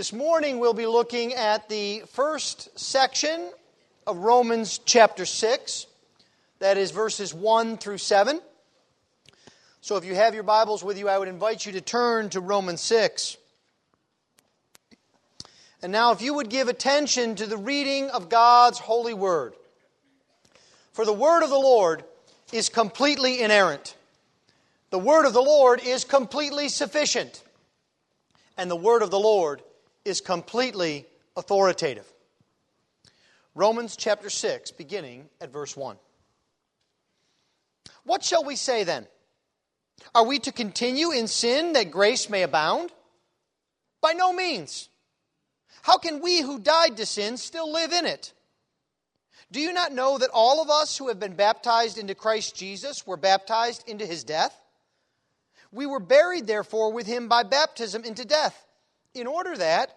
This morning we'll be looking at the first section of Romans chapter 6, that is verses 1 through 7. So if you have your Bibles with you, I would invite you to turn to Romans 6. And now, if you would give attention to the reading of God's holy word. For the word of the Lord is completely inerrant. The word of the Lord is completely sufficient. And the word of the Lord is completely authoritative. Romans chapter 6, beginning at verse 1. What shall we say then? Are we to continue in sin that grace may abound? By no means. How can we who died to sin still live in it? Do you not know that all of us who have been baptized into Christ Jesus were baptized into his death? We were buried, therefore, with him by baptism into death, in order that,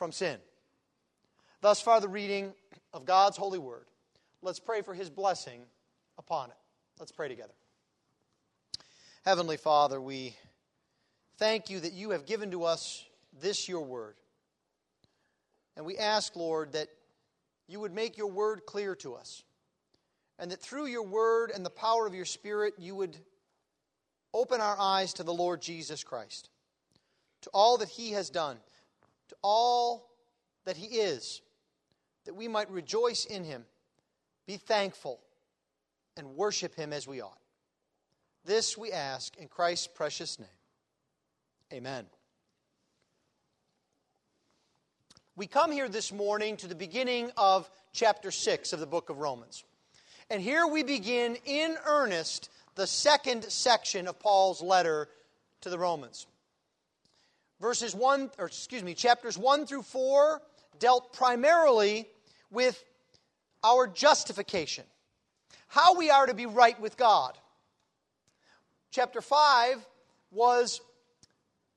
from sin. Thus far, the reading of God's holy word. Let's pray for his blessing upon it. Let's pray together. Heavenly Father, we thank you that you have given to us this your word. And we ask, Lord, that you would make your word clear to us. And that through your word and the power of your spirit, you would open our eyes to the Lord Jesus Christ, to all that he has done, to all that he is, that we might rejoice in him, be thankful, and worship him as we ought. This we ask in Christ's precious name. Amen. We come here this morning to the beginning of chapter 6 of the book of Romans. And here we begin in earnest the second section of Paul's letter to the Romans. Verses 1 or excuse me, chapters 1 through 4 dealt primarily with our justification. How we are to be right with God. Chapter 5 was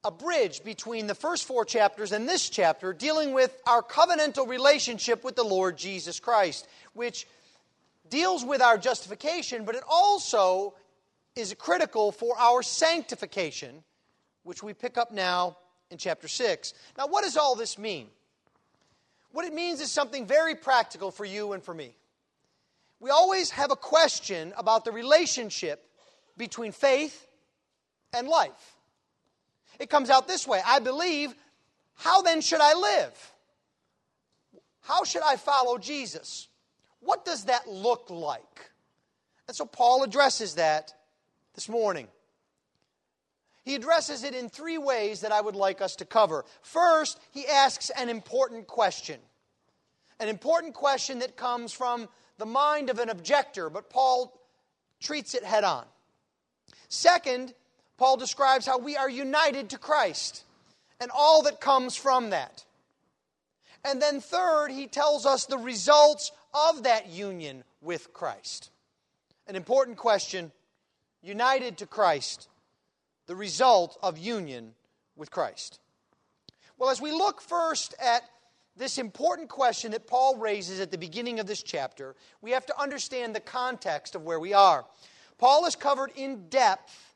a bridge between the first four chapters and this chapter dealing with our covenantal relationship with the Lord Jesus Christ, which deals with our justification, but it also is critical for our sanctification, which we pick up now in chapter 6. Now, what does all this mean? What it means is something very practical for you and for me. We always have a question about the relationship between faith and life. It comes out this way I believe, how then should I live? How should I follow Jesus? What does that look like? And so Paul addresses that this morning. He addresses it in three ways that I would like us to cover. First, he asks an important question. An important question that comes from the mind of an objector, but Paul treats it head on. Second, Paul describes how we are united to Christ and all that comes from that. And then, third, he tells us the results of that union with Christ. An important question united to Christ, the result of union with Christ. Well, as we look first at this important question that Paul raises at the beginning of this chapter, we have to understand the context of where we are. Paul has covered in depth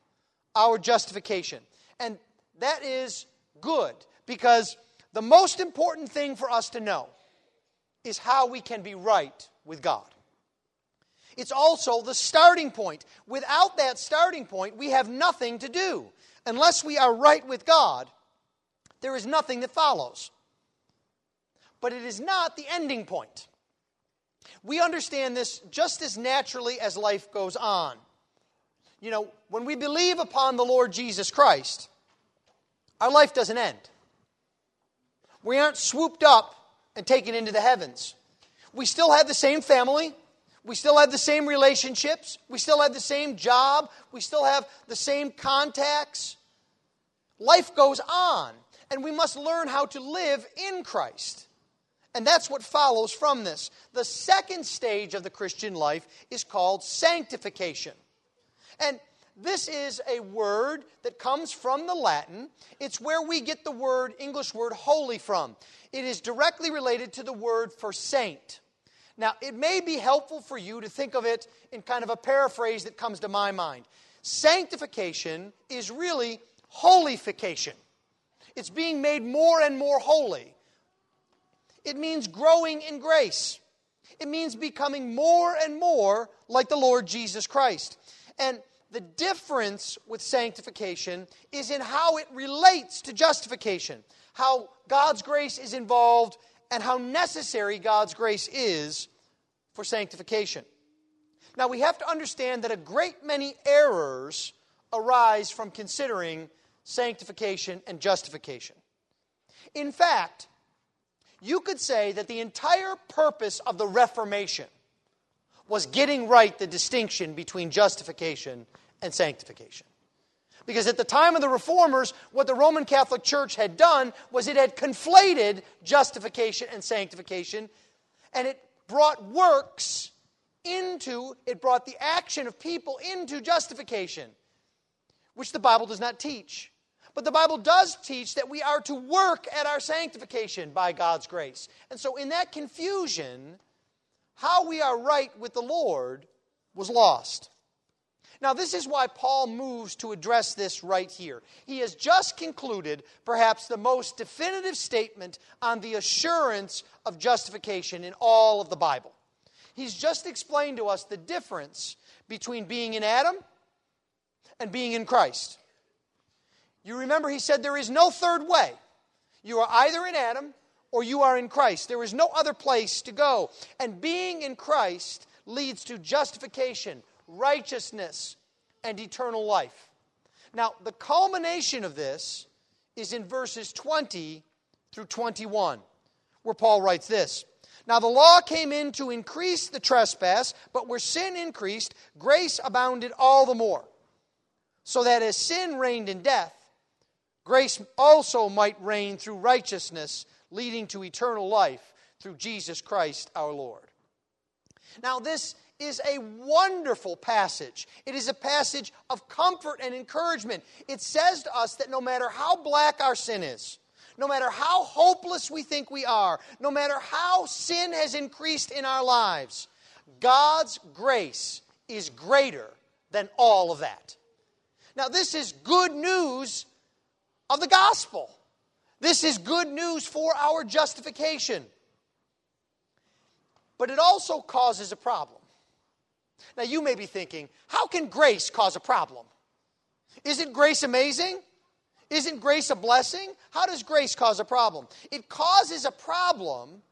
our justification. And that is good because the most important thing for us to know is how we can be right with God. It's also the starting point. Without that starting point, we have nothing to do. Unless we are right with God, there is nothing that follows. But it is not the ending point. We understand this just as naturally as life goes on you know, when we believe upon the Lord Jesus Christ, our life doesn't end. We aren't swooped up and taken into the heavens. We still have the same family. We still have the same relationships. We still have the same job. We still have the same contacts. Life goes on. and we must learn how to live in Christ. And that's what follows from this. The second stage of the Christian life is called sanctification. And this is a word that comes from the Latin. It's where we get the word, English word, holy from. It is directly related to the word for saint. Now, it may be helpful for you to think of it in kind of a paraphrase that comes to my mind. Sanctification is really holification, it's being made more and more holy. It means growing in grace. It means becoming more and more like the Lord Jesus Christ. And the difference with sanctification is in how it relates to justification, how God's grace is involved, and how necessary God's grace is for sanctification. Now, we have to understand that a great many errors arise from considering sanctification and justification. In fact, you could say that the entire purpose of the Reformation was getting right the distinction between justification and sanctification. Because at the time of the reformers, what the Roman Catholic Church had done was it had conflated justification and sanctification, and it brought works into, it brought the action of people into justification, which the Bible does not teach. But the Bible does teach that we are to work at our sanctification by God's grace. And so, in that confusion, how we are right with the Lord was lost. Now, this is why Paul moves to address this right here. He has just concluded perhaps the most definitive statement on the assurance of justification in all of the Bible. He's just explained to us the difference between being in Adam and being in Christ. You remember he said there is no third way. You are either in Adam or you are in Christ. There is no other place to go. And being in Christ leads to justification, righteousness, and eternal life. Now, the culmination of this is in verses 20 through 21, where Paul writes this. Now, the law came in to increase the trespass, but where sin increased, grace abounded all the more. So that as sin reigned in death, grace also might reign through righteousness, leading to eternal life through Jesus Christ our Lord. Now, this is a wonderful passage. It is a passage of comfort and encouragement. It says to us that no matter how black our sin is, no matter how hopeless we think we are, no matter how sin has increased in our lives, God's grace is greater than all of that. Now, this is good news of the gospel. This is good news for our justification. But it also causes a problem. Now, you may be thinking, how can grace cause a problem? Isn't grace amazing? Isn't grace a blessing? How does grace cause a problem? It causes a problem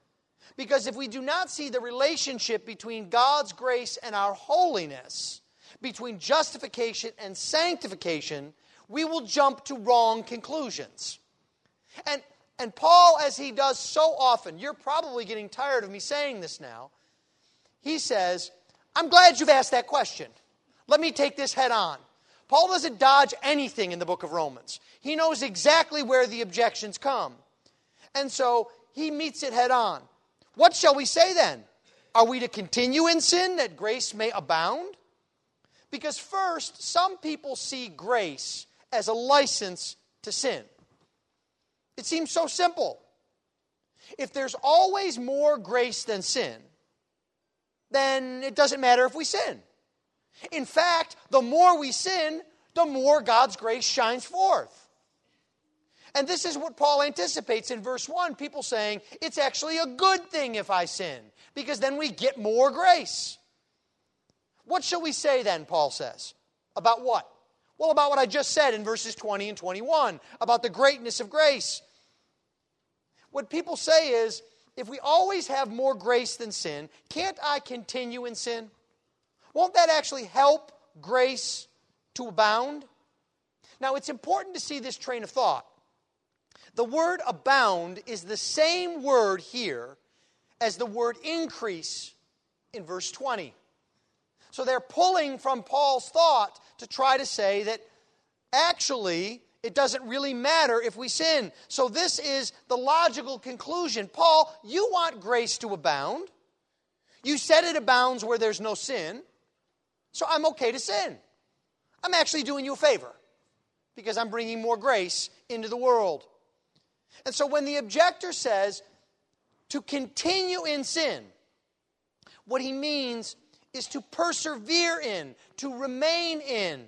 because if we do not see the relationship between God's grace and our holiness, between justification and sanctification, we will jump to wrong conclusions. And, and Paul, as he does so often, you're probably getting tired of me saying this now, he says, I'm glad you've asked that question. Let me take this head on. Paul doesn't dodge anything in the book of Romans. He knows exactly where the objections come. And so he meets it head on. What shall we say then? Are we to continue in sin that grace may abound? Because, first, some people see grace as a license to sin. It seems so simple. If there's always more grace than sin, then it doesn't matter if we sin. In fact, the more we sin, the more God's grace shines forth. And this is what Paul anticipates in verse 1 people saying, it's actually a good thing if I sin, because then we get more grace. What shall we say then, Paul says? About what? Well, about what I just said in verses 20 and 21, about the greatness of grace. What people say is, if we always have more grace than sin, can't I continue in sin? Won't that actually help grace to abound? Now, it's important to see this train of thought. The word abound is the same word here as the word increase in verse 20. So they're pulling from Paul's thought to try to say that actually it doesn't really matter if we sin. So, this is the logical conclusion. Paul, you want grace to abound. You said it abounds where there's no sin. So, I'm okay to sin. I'm actually doing you a favor because I'm bringing more grace into the world. And so, when the objector says to continue in sin, what he means is to persevere in, to remain in,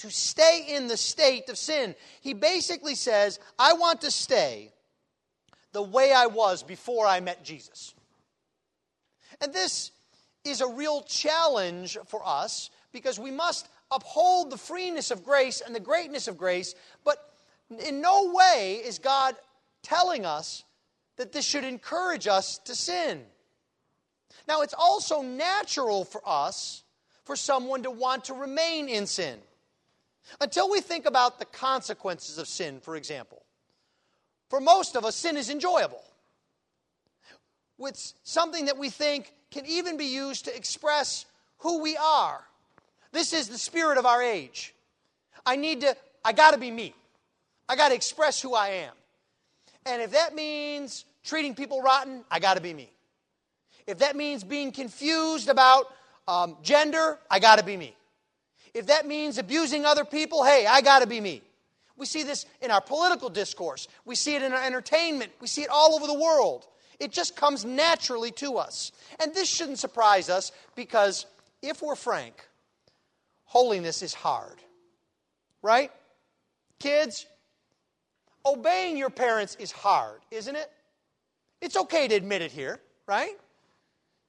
to stay in the state of sin. He basically says, I want to stay the way I was before I met Jesus. And this is a real challenge for us because we must uphold the freeness of grace and the greatness of grace, but in no way is God telling us that this should encourage us to sin. Now, it's also natural for us for someone to want to remain in sin. Until we think about the consequences of sin, for example. For most of us, sin is enjoyable. It's something that we think can even be used to express who we are. This is the spirit of our age. I need to, I got to be me. I got to express who I am. And if that means treating people rotten, I got to be me. If that means being confused about um, gender, I got to be me. If that means abusing other people, hey, I got to be me. We see this in our political discourse. We see it in our entertainment. We see it all over the world. It just comes naturally to us. And this shouldn't surprise us because if we're frank, holiness is hard. Right? Kids, obeying your parents is hard, isn't it? It's okay to admit it here, right?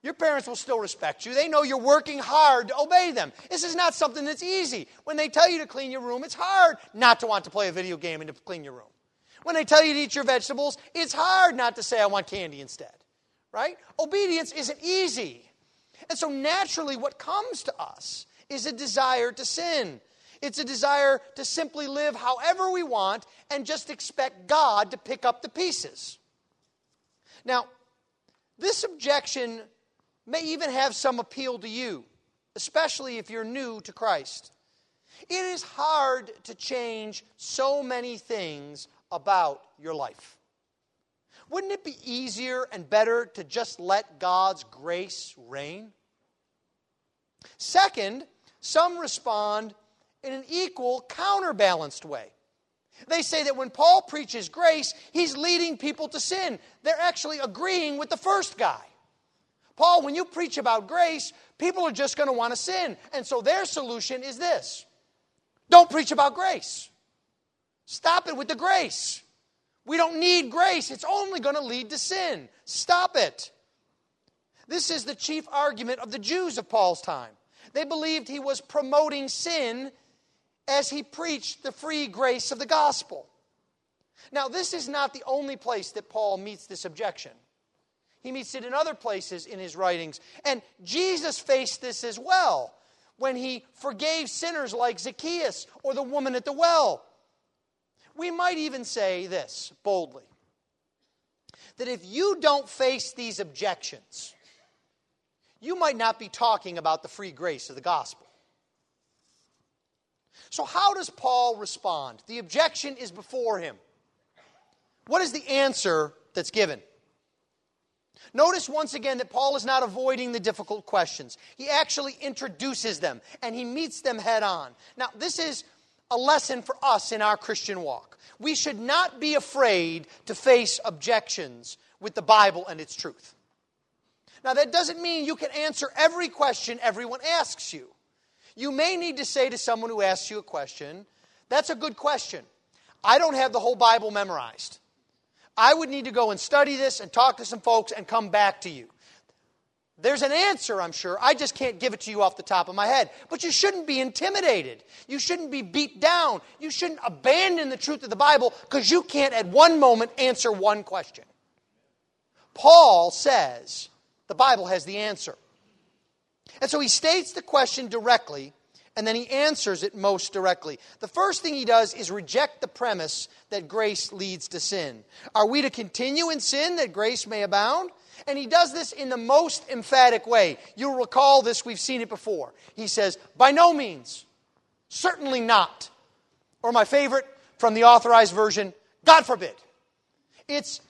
Your parents will still respect you. They know you're working hard to obey them. This is not something that's easy. When they tell you to clean your room, it's hard not to want to play a video game and to clean your room. When they tell you to eat your vegetables, it's hard not to say, I want candy instead. Right? Obedience isn't easy. And so naturally, what comes to us is a desire to sin. It's a desire to simply live however we want and just expect God to pick up the pieces. Now, this objection may even have some appeal to you, especially if you're new to Christ. It is hard to change so many things about your life. Wouldn't it be easier and better to just let God's grace reign? Second, some respond in an equal, counterbalanced way. They say that when Paul preaches grace, he's leading people to sin. They're actually agreeing with the first guy. Paul, when you preach about grace, people are just going to want to sin. And so their solution is this don't preach about grace. Stop it with the grace. We don't need grace, it's only going to lead to sin. Stop it. This is the chief argument of the Jews of Paul's time. They believed he was promoting sin as he preached the free grace of the gospel. Now, this is not the only place that Paul meets this objection. He meets it in other places in his writings. And Jesus faced this as well when he forgave sinners like Zacchaeus or the woman at the well. We might even say this boldly that if you don't face these objections, you might not be talking about the free grace of the gospel. So, how does Paul respond? The objection is before him. What is the answer that's given? Notice once again that Paul is not avoiding the difficult questions. He actually introduces them and he meets them head on. Now, this is a lesson for us in our Christian walk. We should not be afraid to face objections with the Bible and its truth. Now, that doesn't mean you can answer every question everyone asks you. You may need to say to someone who asks you a question, That's a good question. I don't have the whole Bible memorized. I would need to go and study this and talk to some folks and come back to you. There's an answer, I'm sure. I just can't give it to you off the top of my head. But you shouldn't be intimidated. You shouldn't be beat down. You shouldn't abandon the truth of the Bible because you can't at one moment answer one question. Paul says the Bible has the answer. And so he states the question directly and then he answers it most directly. The first thing he does is reject the premise that grace leads to sin. Are we to continue in sin that grace may abound? And he does this in the most emphatic way. You'll recall this, we've seen it before. He says, By no means, certainly not. Or my favorite from the authorized version, God forbid. It's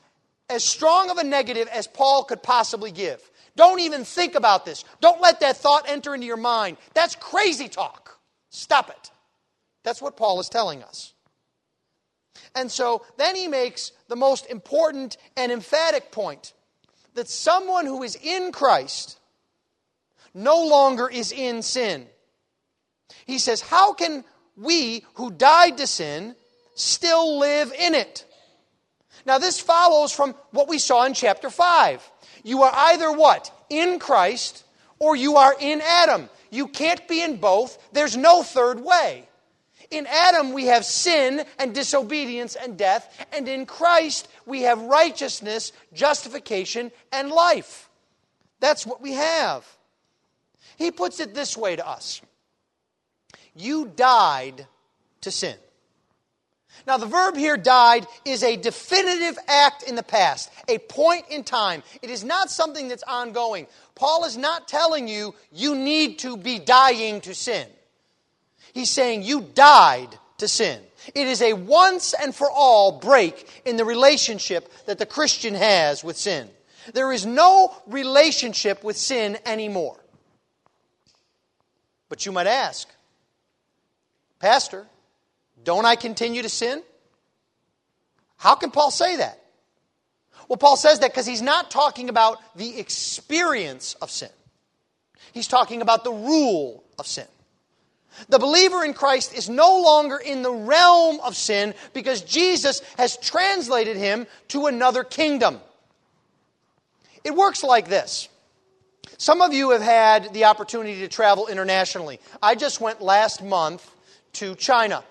as strong of a negative as Paul could possibly give. Don't even think about this. Don't let that thought enter into your mind. That's crazy talk. Stop it. That's what Paul is telling us. And so then he makes the most important and emphatic point that someone who is in Christ no longer is in sin. He says, How can we who died to sin still live in it? Now, this follows from what we saw in chapter 5. You are either what? In Christ or you are in Adam. You can't be in both. There's no third way. In Adam, we have sin and disobedience and death, and in Christ, we have righteousness, justification, and life. That's what we have. He puts it this way to us You died to sin. Now, the verb here, died, is a definitive act in the past, a point in time. It is not something that's ongoing. Paul is not telling you you need to be dying to sin. He's saying you died to sin. It is a once and for all break in the relationship that the Christian has with sin. There is no relationship with sin anymore. But you might ask, Pastor, don't I continue to sin? How can Paul say that? Well, Paul says that because he's not talking about the experience of sin. He's talking about the rule of sin. The believer in Christ is no longer in the realm of sin because Jesus has translated him to another kingdom. It works like this. Some of you have had the opportunity to travel internationally. I just went last month to China.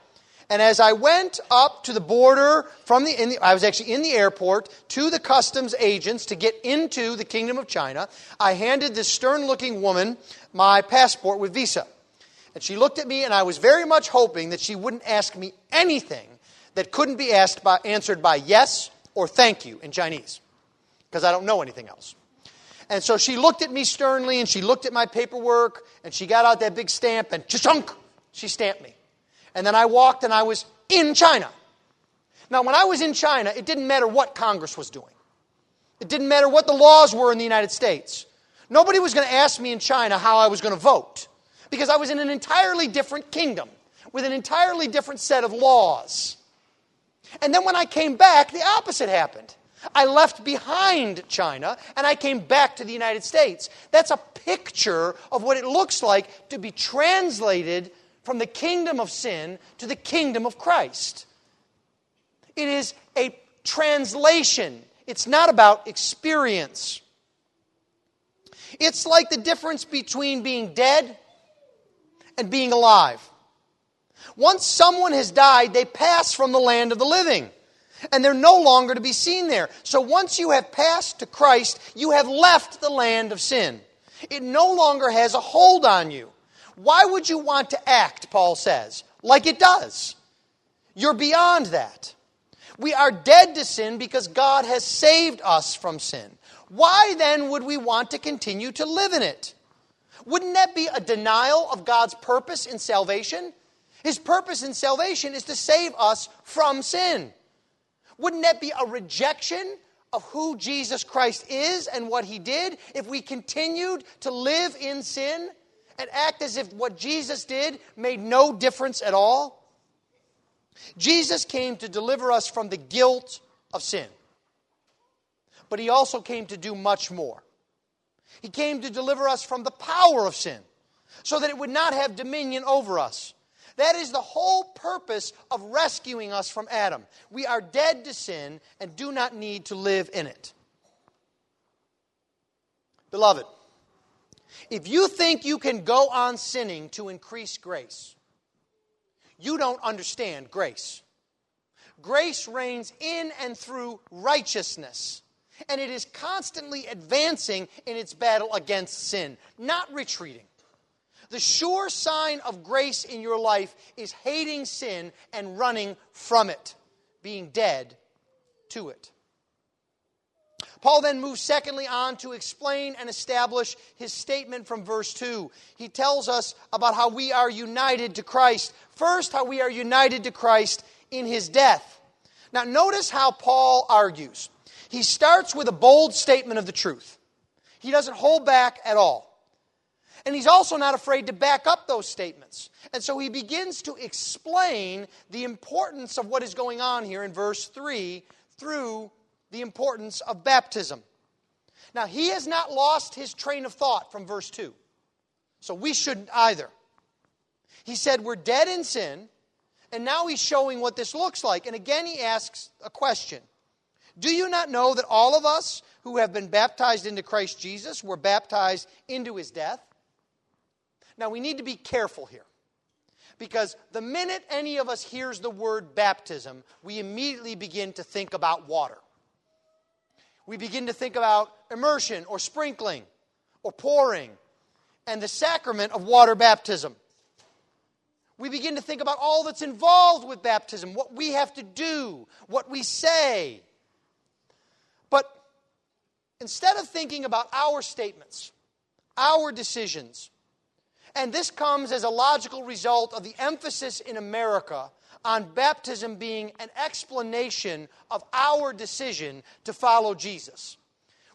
And as I went up to the border from the, the, I was actually in the airport to the customs agents to get into the Kingdom of China, I handed this stern looking woman my passport with visa. And she looked at me, and I was very much hoping that she wouldn't ask me anything that couldn't be asked by, answered by yes or thank you in Chinese, because I don't know anything else. And so she looked at me sternly, and she looked at my paperwork, and she got out that big stamp, and chunk, she stamped me. And then I walked and I was in China. Now, when I was in China, it didn't matter what Congress was doing, it didn't matter what the laws were in the United States. Nobody was going to ask me in China how I was going to vote because I was in an entirely different kingdom with an entirely different set of laws. And then when I came back, the opposite happened. I left behind China and I came back to the United States. That's a picture of what it looks like to be translated from the kingdom of sin to the kingdom of Christ. It is a translation, it's not about experience. It's like the difference between being dead and being alive. Once someone has died, they pass from the land of the living. And they're no longer to be seen there. So once you have passed to Christ, you have left the land of sin. It no longer has a hold on you. Why would you want to act, Paul says, like it does? You're beyond that. We are dead to sin because God has saved us from sin. Why then would we want to continue to live in it? Wouldn't that be a denial of God's purpose in salvation? His purpose in salvation is to save us from sin. Wouldn't that be a rejection of who Jesus Christ is and what he did if we continued to live in sin and act as if what Jesus did made no difference at all? Jesus came to deliver us from the guilt of sin. But he also came to do much more. He came to deliver us from the power of sin so that it would not have dominion over us. That is the whole purpose of rescuing us from Adam. We are dead to sin and do not need to live in it. Beloved, if you think you can go on sinning to increase grace, you don't understand grace. Grace reigns in and through righteousness, and it is constantly advancing in its battle against sin, not retreating. The sure sign of grace in your life is hating sin and running from it, being dead to it. Paul then moves, secondly, on to explain and establish his statement from verse 2. He tells us about how we are united to Christ. First, how we are united to Christ in his death. Now, notice how Paul argues. He starts with a bold statement of the truth, he doesn't hold back at all. And he's also not afraid to back up those statements. And so he begins to explain the importance of what is going on here in verse 3 through the importance of baptism. Now, he has not lost his train of thought from verse 2. So we shouldn't either. He said, We're dead in sin, and now he's showing what this looks like. And again, he asks a question Do you not know that all of us who have been baptized into Christ Jesus were baptized into his death? Now, we need to be careful here. Because the minute any of us hears the word baptism, we immediately begin to think about water we begin to think about immersion or sprinkling or pouring and the sacrament of water baptism. We begin to think about all that's involved with baptism, what we have to do, what we say. But instead of thinking about our statements, our decisions, and this comes as a logical result of the emphasis in America on baptism being an explanation of our decision to follow Jesus.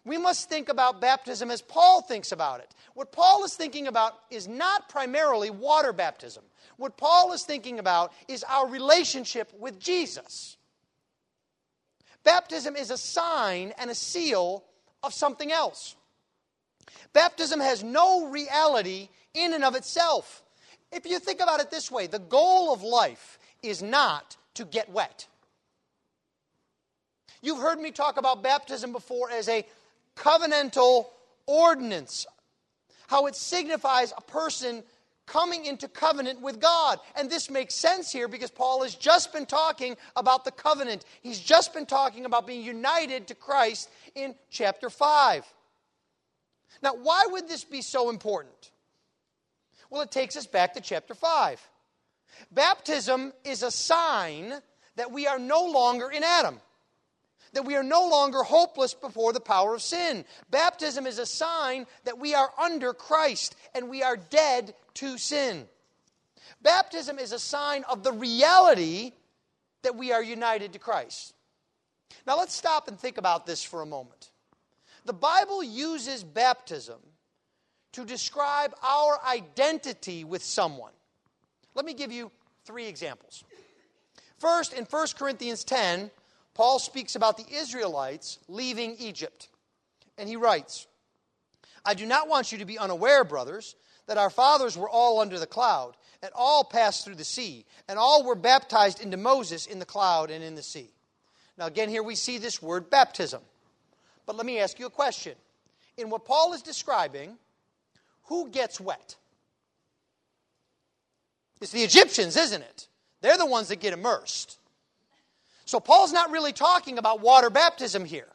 We must think about baptism as Paul thinks about it. What Paul is thinking about is not primarily water baptism. What Paul is thinking about is our relationship with Jesus. Baptism is a sign and a seal of something else. Baptism has no reality in and of itself. If you think about it this way, the goal of life is not to get wet. You've heard me talk about baptism before as a covenantal ordinance, how it signifies a person coming into covenant with God. And this makes sense here because Paul has just been talking about the covenant. He's just been talking about being united to Christ in chapter 5. Now, why would this be so important? Well, it takes us back to chapter 5. Baptism is a sign that we are no longer in Adam, that we are no longer hopeless before the power of sin. Baptism is a sign that we are under Christ and we are dead to sin. Baptism is a sign of the reality that we are united to Christ. Now let's stop and think about this for a moment. The Bible uses baptism to describe our identity with someone. Let me give you three examples. First, in 1 Corinthians 10, Paul speaks about the Israelites leaving Egypt. And he writes, I do not want you to be unaware, brothers, that our fathers were all under the cloud, and all passed through the sea, and all were baptized into Moses in the cloud and in the sea. Now, again, here we see this word baptism. But let me ask you a question. In what Paul is describing, who gets wet? It's the Egyptians, isn't it? They're the ones that get immersed. So Paul's not really talking about water baptism here.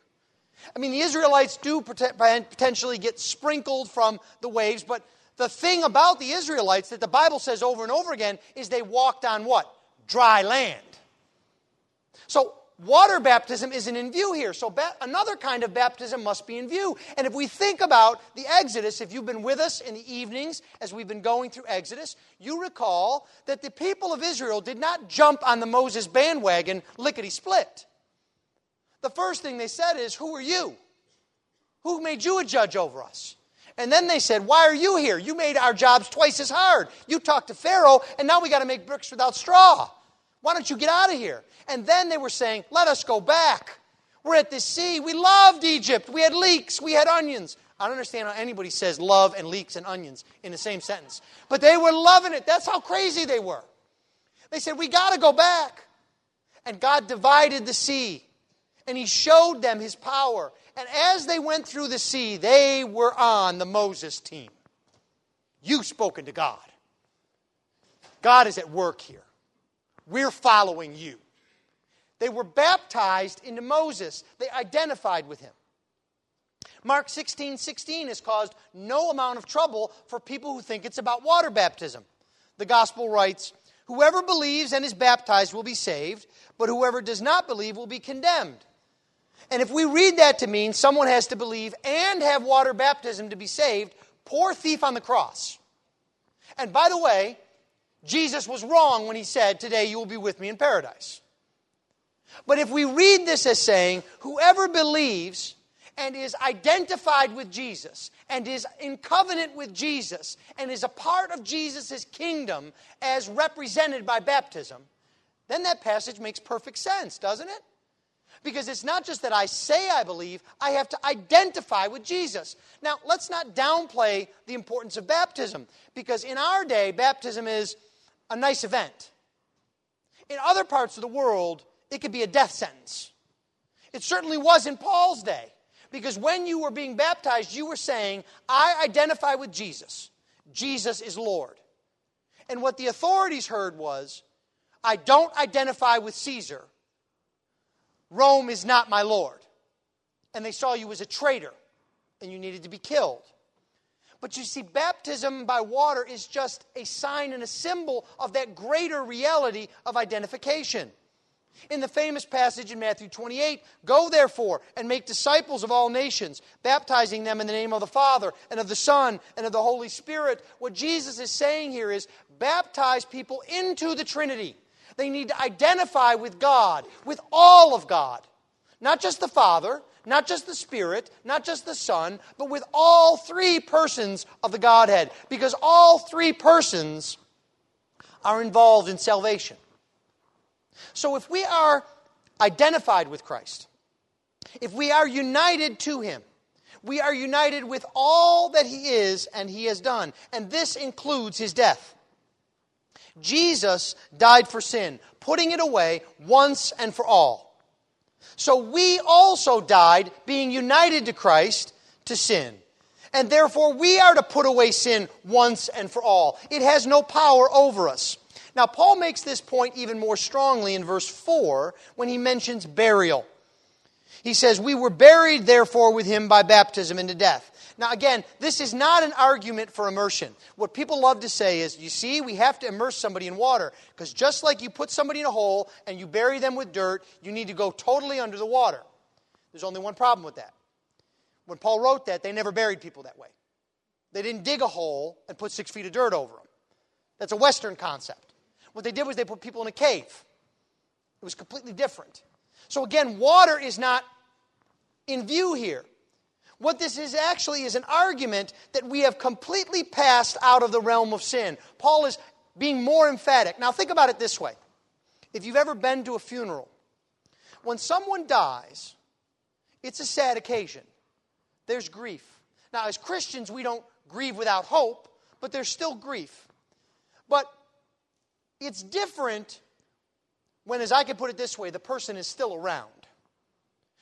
I mean, the Israelites do potentially get sprinkled from the waves, but the thing about the Israelites that the Bible says over and over again is they walked on what? Dry land. So water baptism isn't in view here. So ba- another kind of baptism must be in view. And if we think about the Exodus, if you've been with us in the evenings as we've been going through Exodus, you recall that the people of Israel did not jump on the Moses bandwagon lickety split. The first thing they said is, Who are you? Who made you a judge over us? And then they said, Why are you here? You made our jobs twice as hard. You talked to Pharaoh, and now we got to make bricks without straw. Why don't you get out of here? And then they were saying, Let us go back. We're at the sea. We loved Egypt. We had leeks. We had onions. I don't understand how anybody says love and leeks and onions in the same sentence. But they were loving it. That's how crazy they were. They said, We got to go back. And God divided the sea, and He showed them His power. And as they went through the sea, they were on the Moses team. You've spoken to God. God is at work here. We're following you. They were baptized into Moses, they identified with him. Mark 16 16 has caused no amount of trouble for people who think it's about water baptism. The gospel writes, Whoever believes and is baptized will be saved, but whoever does not believe will be condemned. And if we read that to mean someone has to believe and have water baptism to be saved, poor thief on the cross. And by the way, Jesus was wrong when he said, Today you will be with me in paradise. But if we read this as saying, Whoever believes and is identified with Jesus and is in covenant with Jesus and is a part of Jesus' kingdom as represented by baptism, then that passage makes perfect sense, doesn't it? Because it's not just that I say I believe, I have to identify with Jesus. Now, let's not downplay the importance of baptism, because in our day, baptism is a nice event. In other parts of the world, it could be a death sentence. It certainly was in Paul's day, because when you were being baptized, you were saying, I identify with Jesus. Jesus is Lord. And what the authorities heard was, I don't identify with Caesar. Rome is not my Lord. And they saw you as a traitor and you needed to be killed. But you see, baptism by water is just a sign and a symbol of that greater reality of identification. In the famous passage in Matthew 28, go therefore and make disciples of all nations, baptizing them in the name of the Father and of the Son and of the Holy Spirit. What Jesus is saying here is baptize people into the Trinity. They need to identify with God, with all of God. Not just the Father, not just the Spirit, not just the Son, but with all three persons of the Godhead. Because all three persons are involved in salvation. So if we are identified with Christ, if we are united to Him, we are united with all that He is and He has done. And this includes His death. Jesus died for sin, putting it away once and for all. So we also died, being united to Christ, to sin. And therefore, we are to put away sin once and for all. It has no power over us. Now, Paul makes this point even more strongly in verse 4 when he mentions burial. He says, We were buried, therefore, with him by baptism into death. Now, again, this is not an argument for immersion. What people love to say is, you see, we have to immerse somebody in water. Because just like you put somebody in a hole and you bury them with dirt, you need to go totally under the water. There's only one problem with that. When Paul wrote that, they never buried people that way. They didn't dig a hole and put six feet of dirt over them. That's a Western concept. What they did was they put people in a cave. It was completely different. So again, water is not in view here. What this is actually is an argument that we have completely passed out of the realm of sin. Paul is being more emphatic. Now, think about it this way if you've ever been to a funeral, when someone dies, it's a sad occasion. There's grief. Now, as Christians, we don't grieve without hope, but there's still grief. But it's different when, as I can put it this way, the person is still around.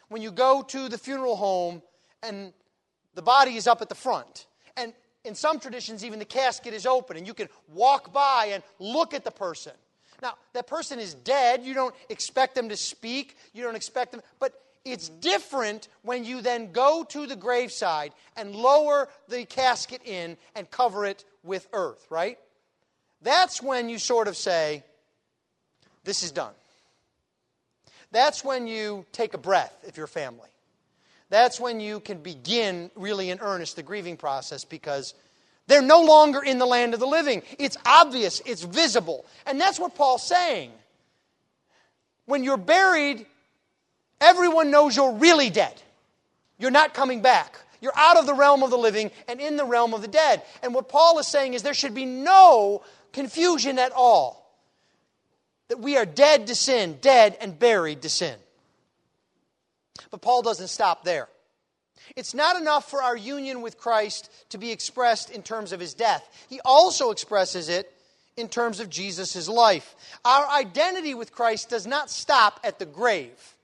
When you go to the funeral home and the body is up at the front. And in some traditions, even the casket is open, and you can walk by and look at the person. Now, that person is dead. You don't expect them to speak. You don't expect them. But it's different when you then go to the graveside and lower the casket in and cover it with earth, right? That's when you sort of say, This is done. That's when you take a breath if you're family that's when you can begin really in earnest the grieving process because they're no longer in the land of the living. It's obvious, it's visible. And that's what Paul's saying. When you're buried, everyone knows you're really dead. You're not coming back. You're out of the realm of the living and in the realm of the dead. And what Paul is saying is there should be no confusion at all. That we are dead to sin, dead and buried to sin. But Paul doesn't stop there. It's not enough for our union with Christ to be expressed in terms of his death. He also expresses it in terms of Jesus' life. Our identity with Christ does not stop at the grave.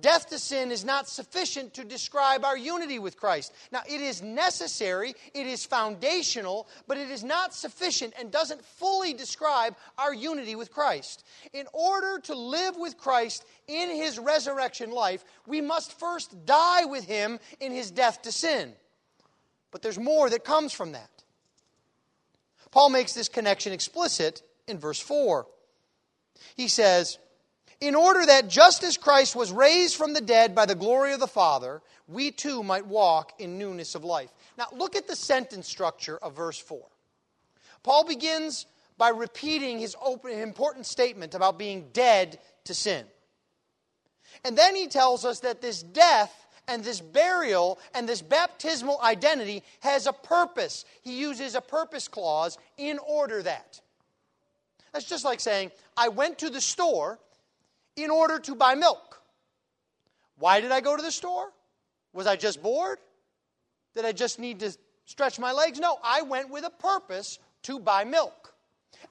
Death to sin is not sufficient to describe our unity with Christ. Now, it is necessary, it is foundational, but it is not sufficient and doesn't fully describe our unity with Christ. In order to live with Christ in his resurrection life, we must first die with him in his death to sin. But there's more that comes from that. Paul makes this connection explicit in verse 4. He says, in order that just as Christ was raised from the dead by the glory of the Father, we too might walk in newness of life. Now, look at the sentence structure of verse 4. Paul begins by repeating his open, important statement about being dead to sin. And then he tells us that this death and this burial and this baptismal identity has a purpose. He uses a purpose clause in order that. That's just like saying, I went to the store in order to buy milk. Why did I go to the store? Was I just bored? Did I just need to stretch my legs? No, I went with a purpose to buy milk.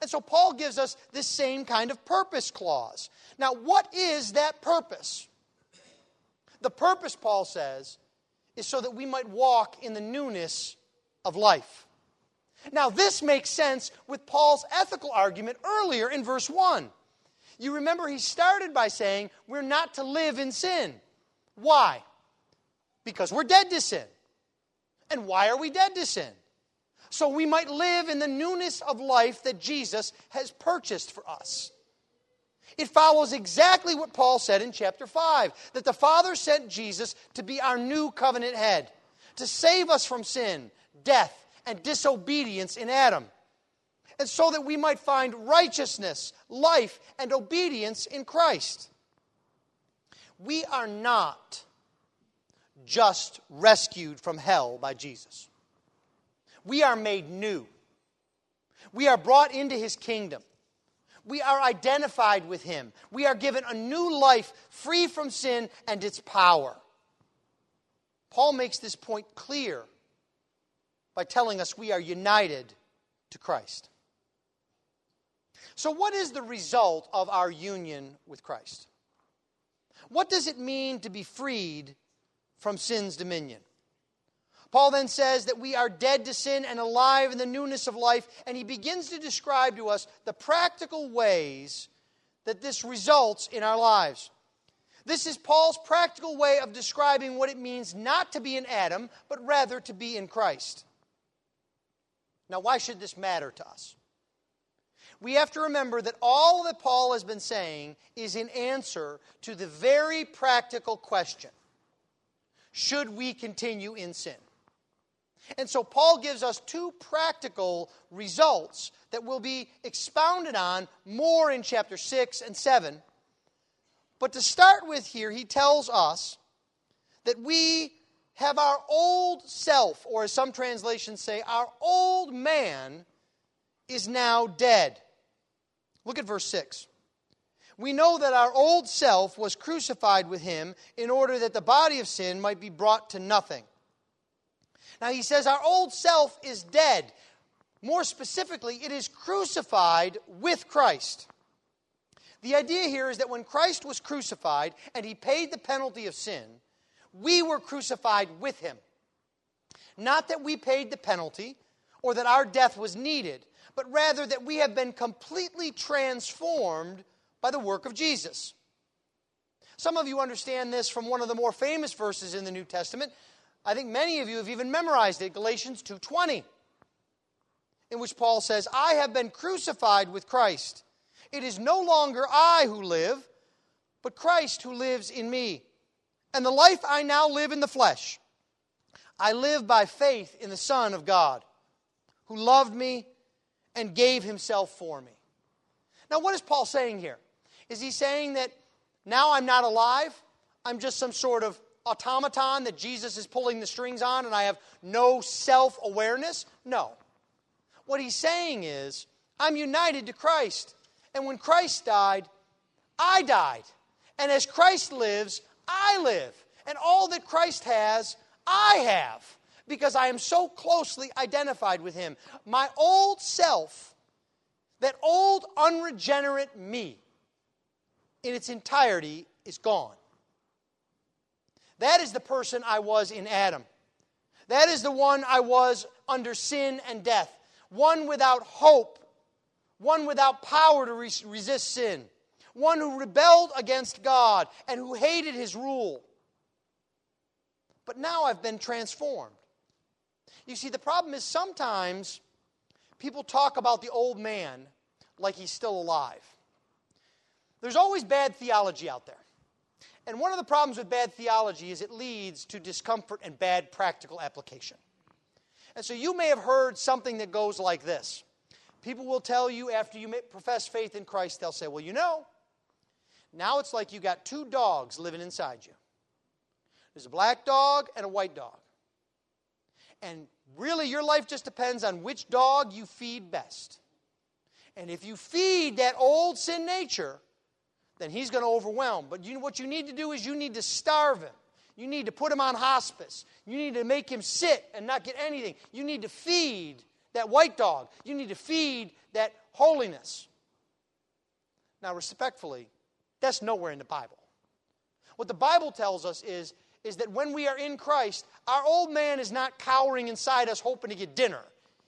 And so Paul gives us this same kind of purpose clause. Now, what is that purpose? The purpose, Paul says, is so that we might walk in the newness of life. Now, this makes sense with Paul's ethical argument earlier in verse 1. You remember he started by saying we're not to live in sin. Why? Because we're dead to sin. And why are we dead to sin? So we might live in the newness of life that Jesus has purchased for us. It follows exactly what Paul said in chapter 5 that the Father sent Jesus to be our new covenant head, to save us from sin, death, and disobedience in Adam and so that we might find righteousness, life, and obedience in Christ. We are not just rescued from hell by Jesus. We are made new. We are brought into his kingdom. We are identified with him. We are given a new life free from sin and its power. Paul makes this point clear by telling us we are united to Christ. So, what is the result of our union with Christ? What does it mean to be freed from sin's dominion? Paul then says that we are dead to sin and alive in the newness of life, and he begins to describe to us the practical ways that this results in our lives. This is Paul's practical way of describing what it means not to be in Adam, but rather to be in Christ. Now, why should this matter to us? We have to remember that all that Paul has been saying is in answer to the very practical question Should we continue in sin? And so Paul gives us two practical results that will be expounded on more in chapter 6 and 7. But to start with here, he tells us that we have our old self, or as some translations say, our old man is now dead. Look at verse 6. We know that our old self was crucified with him in order that the body of sin might be brought to nothing. Now he says our old self is dead. More specifically, it is crucified with Christ. The idea here is that when Christ was crucified and he paid the penalty of sin, we were crucified with him. Not that we paid the penalty or that our death was needed, but rather that we have been completely transformed by the work of Jesus. Some of you understand this from one of the more famous verses in the New Testament. I think many of you have even memorized it, Galatians 2:20, in which Paul says, "I have been crucified with Christ. It is no longer I who live, but Christ who lives in me. And the life I now live in the flesh, I live by faith in the Son of God, who loved me and gave himself for me. Now, what is Paul saying here? Is he saying that now I'm not alive? I'm just some sort of automaton that Jesus is pulling the strings on and I have no self awareness? No. What he's saying is, I'm united to Christ. And when Christ died, I died. And as Christ lives, I live. And all that Christ has, I have because I am so closely identified with Him. My old self, that old unregenerate me, in its entirety, is gone. That is the person I was in Adam. That is the one I was under sin and death. One without hope. One without power to resist sin. One who rebelled against God and who hated his rule. But now I've been transformed. You see, the problem is sometimes people talk about the old man like he's still alive. There's always bad theology out there. And one of the problems with bad theology is it leads to discomfort and bad practical application. And so you may have heard something that goes like this People will tell you after you profess faith in Christ, they'll say, Well, you know, now it's like you got two dogs living inside you. There's a black dog and a white dog. And really, your life just depends on which dog you feed best. And if you feed that old sin nature, then he's going to overwhelm. But you what you need to do is you need to starve him. You need to put him on hospice. You need to make him sit and not get anything. You need to feed that white dog. You need to feed that holiness. Now, respectfully, that's nowhere in the Bible. What the Bible tells us is, is that when we are in Christ, our old man is not cowering inside us hoping to get dinner.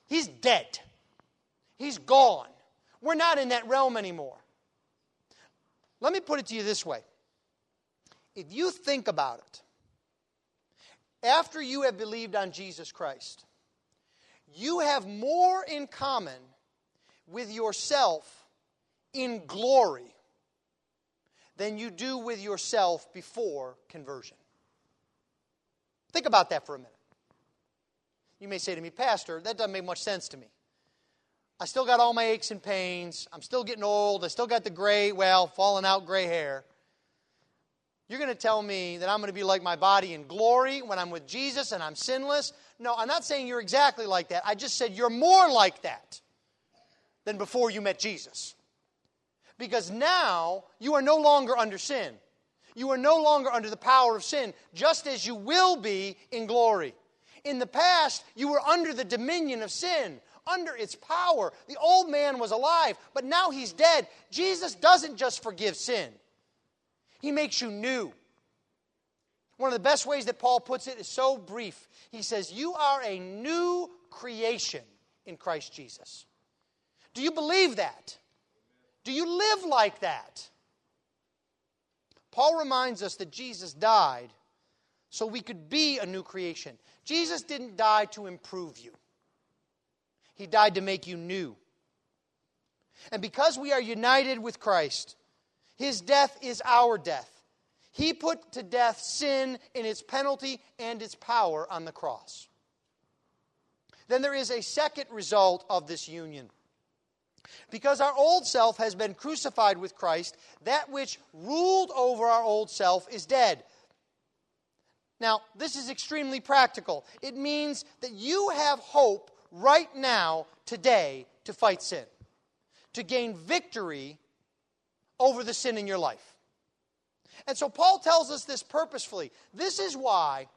He's dead, he's gone. We're not in that realm anymore. Let me put it to you this way if you think about it, after you have believed on Jesus Christ, you have more in common with yourself in glory than you do with yourself before conversion. Think about that for a minute. You may say to me, Pastor, that doesn't make much sense to me. I still got all my aches and pains. I'm still getting old. I still got the gray, well, falling out gray hair. You're going to tell me that I'm going to be like my body in glory when I'm with Jesus and I'm sinless? No, I'm not saying you're exactly like that. I just said you're more like that than before you met Jesus. Because now you are no longer under sin. You are no longer under the power of sin, just as you will be in glory. In the past, you were under the dominion of sin, under its power. The old man was alive, but now he's dead. Jesus doesn't just forgive sin, he makes you new. One of the best ways that Paul puts it is so brief. He says, You are a new creation in Christ Jesus. Do you believe that? Do you live like that? Paul reminds us that Jesus died so we could be a new creation. Jesus didn't die to improve you, He died to make you new. And because we are united with Christ, His death is our death. He put to death sin in its penalty and its power on the cross. Then there is a second result of this union. Because our old self has been crucified with Christ, that which ruled over our old self is dead. Now, this is extremely practical. It means that you have hope right now, today, to fight sin, to gain victory over the sin in your life. And so Paul tells us this purposefully. This is why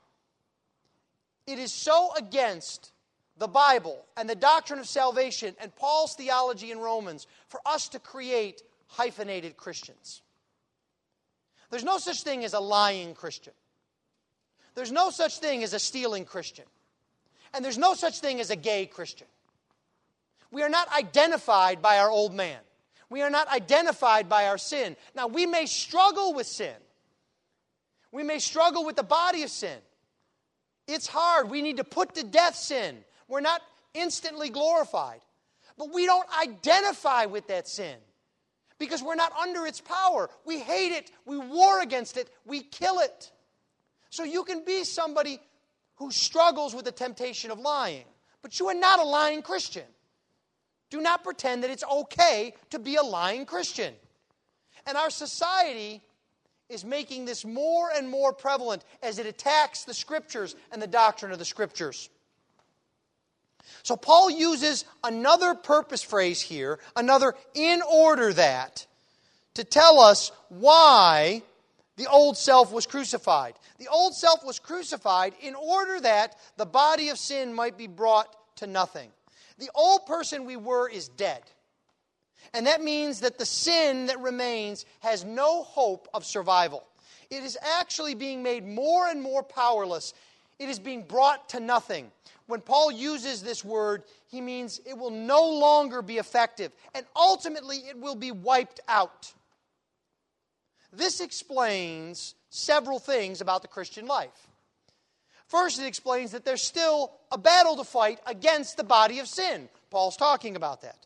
it is so against the Bible and the doctrine of salvation and Paul's theology in Romans for us to create hyphenated Christians. There's no such thing as a lying Christian. There's no such thing as a stealing Christian. And there's no such thing as a gay Christian. We are not identified by our old man. We are not identified by our sin. Now, we may struggle with sin. We may struggle with the body of sin. It's hard. We need to put to death sin. We're not instantly glorified. But we don't identify with that sin because we're not under its power. We hate it, we war against it, we kill it. So you can be somebody who struggles with the temptation of lying, but you are not a lying Christian. Do not pretend that it's okay to be a lying Christian. And our society is making this more and more prevalent as it attacks the scriptures and the doctrine of the scriptures. So Paul uses another purpose phrase here, another in order that, to tell us why the old self was crucified. The old self was crucified in order that the body of sin might be brought to nothing. The old person we were is dead. And that means that the sin that remains has no hope of survival. It is actually being made more and more powerless. It is being brought to nothing when Paul uses this word, he means it will no longer be effective, and ultimately it will be wiped out. This explains several things about the Christian life. First, it explains that there's still a battle to fight against the body of sin. Paul's talking about that.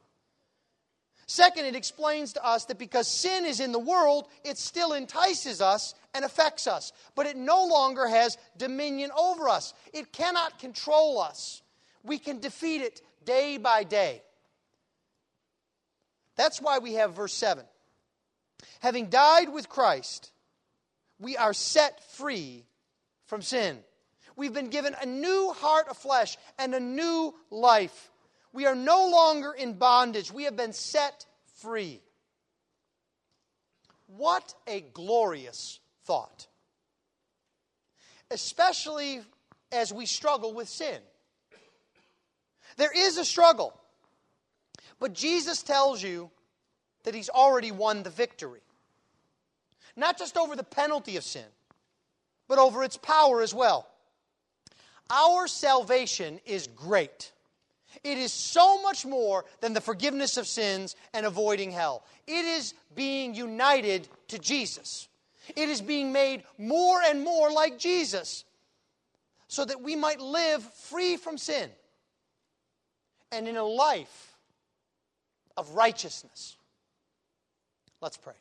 Second, it explains to us that because sin is in the world, it still entices us and affects us, but it no longer has dominion over us. It cannot control us. We can defeat it day by day. That's why we have verse 7. Having died with Christ, we are set free from sin. We've been given a new heart of flesh and a new life. We are no longer in bondage. We have been set free. What a glorious thought. Especially as we struggle with sin. There is a struggle. But Jesus tells you that he's already won the victory. Not just over the penalty of sin, but over its power as well. Our salvation is great. It is so much more than the forgiveness of sins and avoiding hell. It is being united to Jesus. It is being made more and more like Jesus so that we might live free from sin and in a life of righteousness. Let's pray.